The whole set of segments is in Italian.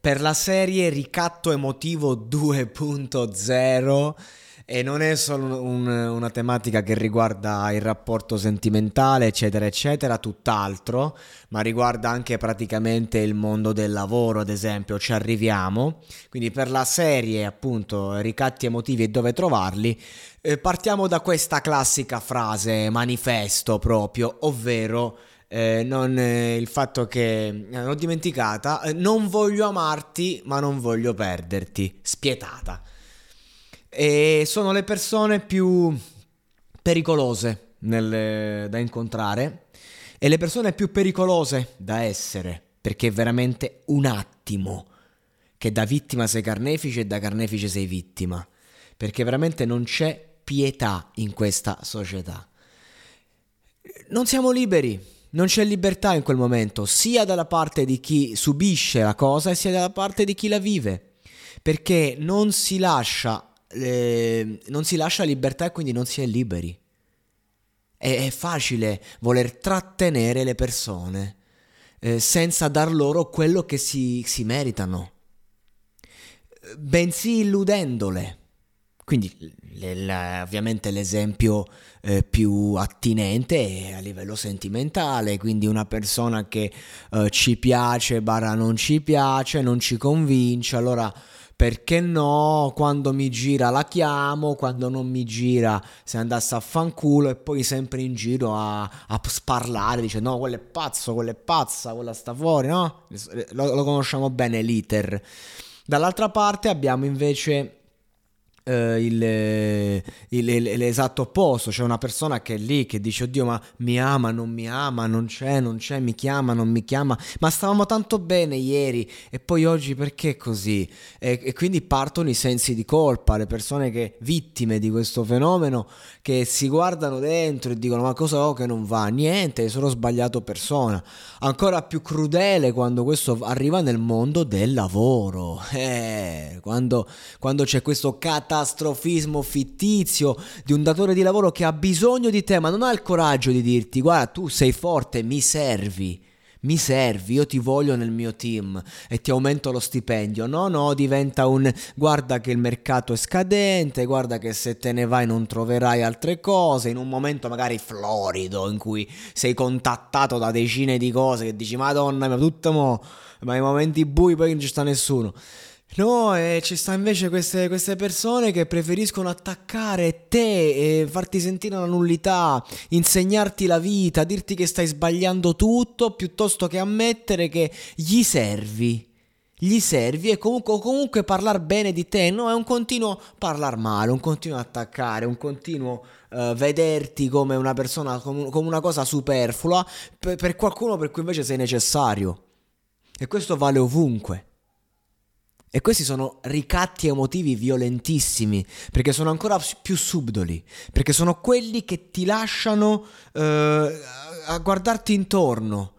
per la serie Ricatto Emotivo 2.0 e non è solo un- una tematica che riguarda il rapporto sentimentale, eccetera, eccetera, tutt'altro, ma riguarda anche praticamente il mondo del lavoro, ad esempio, ci arriviamo. Quindi per la serie, appunto, Ricatti emotivi e dove trovarli, eh, partiamo da questa classica frase manifesto proprio, ovvero eh, non, eh, il fatto che eh, l'ho dimenticata, eh, non voglio amarti ma non voglio perderti, spietata. E sono le persone più pericolose nel- da incontrare e le persone più pericolose da essere, perché è veramente un attimo che da vittima sei carnefice e da carnefice sei vittima, perché veramente non c'è pietà in questa società. Non siamo liberi, non c'è libertà in quel momento, sia dalla parte di chi subisce la cosa, sia dalla parte di chi la vive, perché non si lascia, eh, non si lascia libertà e quindi non si è liberi. È, è facile voler trattenere le persone eh, senza dar loro quello che si, si meritano, bensì illudendole. Quindi ovviamente l'esempio eh, più attinente è a livello sentimentale, quindi una persona che eh, ci piace, barra non ci piace, non ci convince, allora perché no, quando mi gira la chiamo, quando non mi gira se andasse a fanculo e poi sempre in giro a, a sparlare, dice no, quello è pazzo, quello è pazza, quella sta fuori, no? Lo, lo conosciamo bene l'iter. Dall'altra parte abbiamo invece eh, il, il- il- l'esatto opposto, c'è una persona che è lì che dice oddio ma mi ama, non mi ama, non c'è, non c'è, mi chiama, non mi chiama, ma stavamo tanto bene ieri e poi oggi perché così? E, e quindi partono i sensi di colpa, le persone che vittime di questo fenomeno che si guardano dentro e dicono ma cosa ho che non va? Niente, sono sbagliato persona. Ancora più crudele quando questo arriva nel mondo del lavoro. Eh, quando, quando c'è questo catastrofismo fittizio di un datore di lavoro che ha bisogno di te, ma non ha il coraggio di dirti guarda, tu sei forte, mi servi. Mi servi, io ti voglio nel mio team e ti aumento lo stipendio. No, no, diventa un guarda che il mercato è scadente, guarda che se te ne vai non troverai altre cose, in un momento magari florido in cui sei contattato da decine di cose che dici Madonna, ma tutto mo, ma i momenti bui poi non ci sta nessuno. No, e ci sta invece queste, queste persone che preferiscono attaccare te e farti sentire una nullità, insegnarti la vita, dirti che stai sbagliando tutto, piuttosto che ammettere che gli servi. Gli servi e comunque, comunque parlare bene di te, no? È un continuo parlare male, un continuo attaccare, un continuo eh, vederti come una persona, come una cosa superflua per, per qualcuno per cui invece sei necessario. E questo vale ovunque. E questi sono ricatti emotivi violentissimi, perché sono ancora più subdoli, perché sono quelli che ti lasciano eh, a guardarti intorno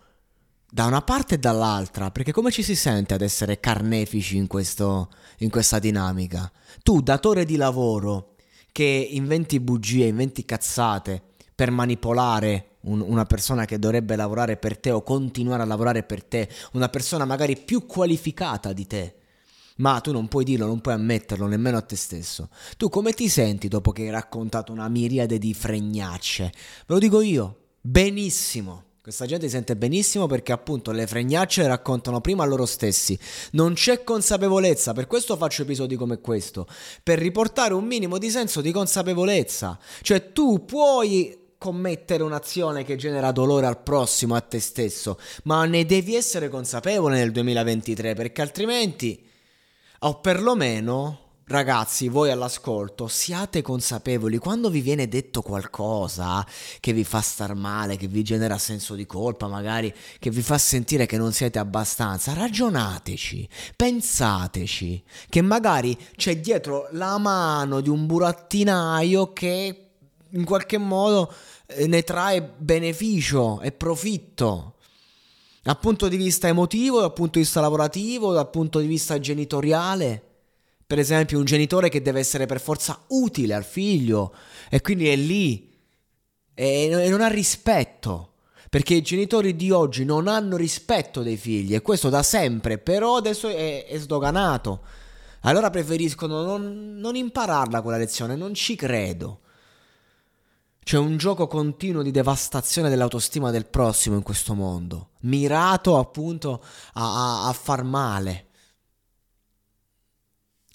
da una parte e dall'altra, perché come ci si sente ad essere carnefici in, questo, in questa dinamica? Tu, datore di lavoro, che inventi bugie, inventi cazzate per manipolare un, una persona che dovrebbe lavorare per te o continuare a lavorare per te, una persona magari più qualificata di te, ma tu non puoi dirlo, non puoi ammetterlo nemmeno a te stesso. Tu come ti senti dopo che hai raccontato una miriade di fregnacce? Ve lo dico io, benissimo. Questa gente si sente benissimo perché appunto le fregnacce le raccontano prima a loro stessi. Non c'è consapevolezza, per questo faccio episodi come questo, per riportare un minimo di senso di consapevolezza. Cioè tu puoi commettere un'azione che genera dolore al prossimo, a te stesso, ma ne devi essere consapevole nel 2023 perché altrimenti, o perlomeno Ragazzi, voi all'ascolto, siate consapevoli quando vi viene detto qualcosa che vi fa star male, che vi genera senso di colpa, magari che vi fa sentire che non siete abbastanza, ragionateci, pensateci, che magari c'è dietro la mano di un burattinaio che in qualche modo eh, ne trae beneficio e profitto dal punto di vista emotivo, dal punto di vista lavorativo, dal punto di vista genitoriale per esempio un genitore che deve essere per forza utile al figlio e quindi è lì e non ha rispetto. Perché i genitori di oggi non hanno rispetto dei figli e questo da sempre, però adesso è, è sdoganato. Allora preferiscono non, non impararla quella lezione, non ci credo. C'è un gioco continuo di devastazione dell'autostima del prossimo in questo mondo, mirato appunto a, a, a far male.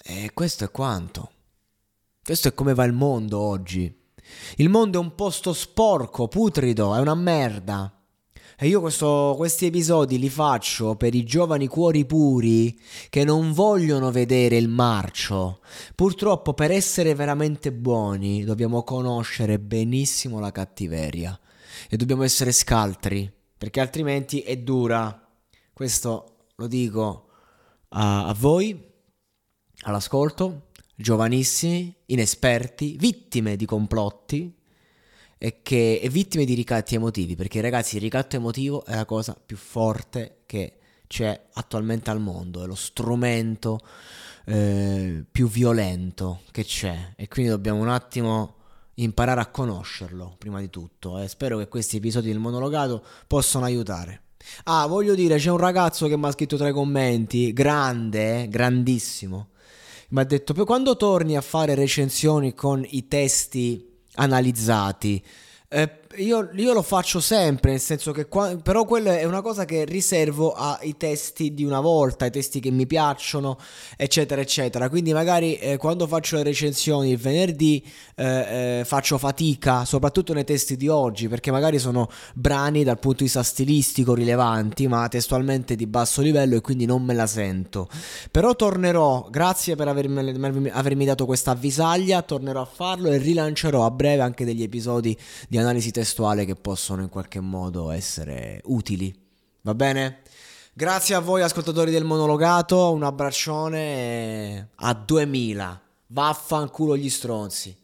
E questo è quanto. Questo è come va il mondo oggi. Il mondo è un posto sporco, putrido, è una merda. E io questo, questi episodi li faccio per i giovani cuori puri che non vogliono vedere il marcio. Purtroppo per essere veramente buoni dobbiamo conoscere benissimo la cattiveria e dobbiamo essere scaltri, perché altrimenti è dura. Questo lo dico a, a voi all'ascolto, giovanissimi, inesperti, vittime di complotti e, che, e vittime di ricatti emotivi, perché ragazzi il ricatto emotivo è la cosa più forte che c'è attualmente al mondo, è lo strumento eh, più violento che c'è. E quindi dobbiamo un attimo imparare a conoscerlo prima di tutto. E spero che questi episodi del monologato possano aiutare. Ah, voglio dire, c'è un ragazzo che mi ha scritto tra i commenti, grande, grandissimo, mi ha detto, quando torni a fare recensioni con i testi analizzati, eh, io, io, lo faccio sempre, nel senso che qua, però quella è una cosa che riservo ai testi di una volta, ai testi che mi piacciono, eccetera, eccetera. Quindi magari eh, quando faccio le recensioni il venerdì eh, eh, faccio fatica, soprattutto nei testi di oggi, perché magari sono brani dal punto di vista stilistico rilevanti, ma testualmente di basso livello e quindi non me la sento. Però tornerò, grazie per avermi, avermi dato questa avvisaglia, tornerò a farlo e rilancerò a breve anche degli episodi di analisi testuale testuale che possono in qualche modo essere utili. Va bene? Grazie a voi ascoltatori del monologato, un abbraccione a 2000. Vaffanculo gli stronzi.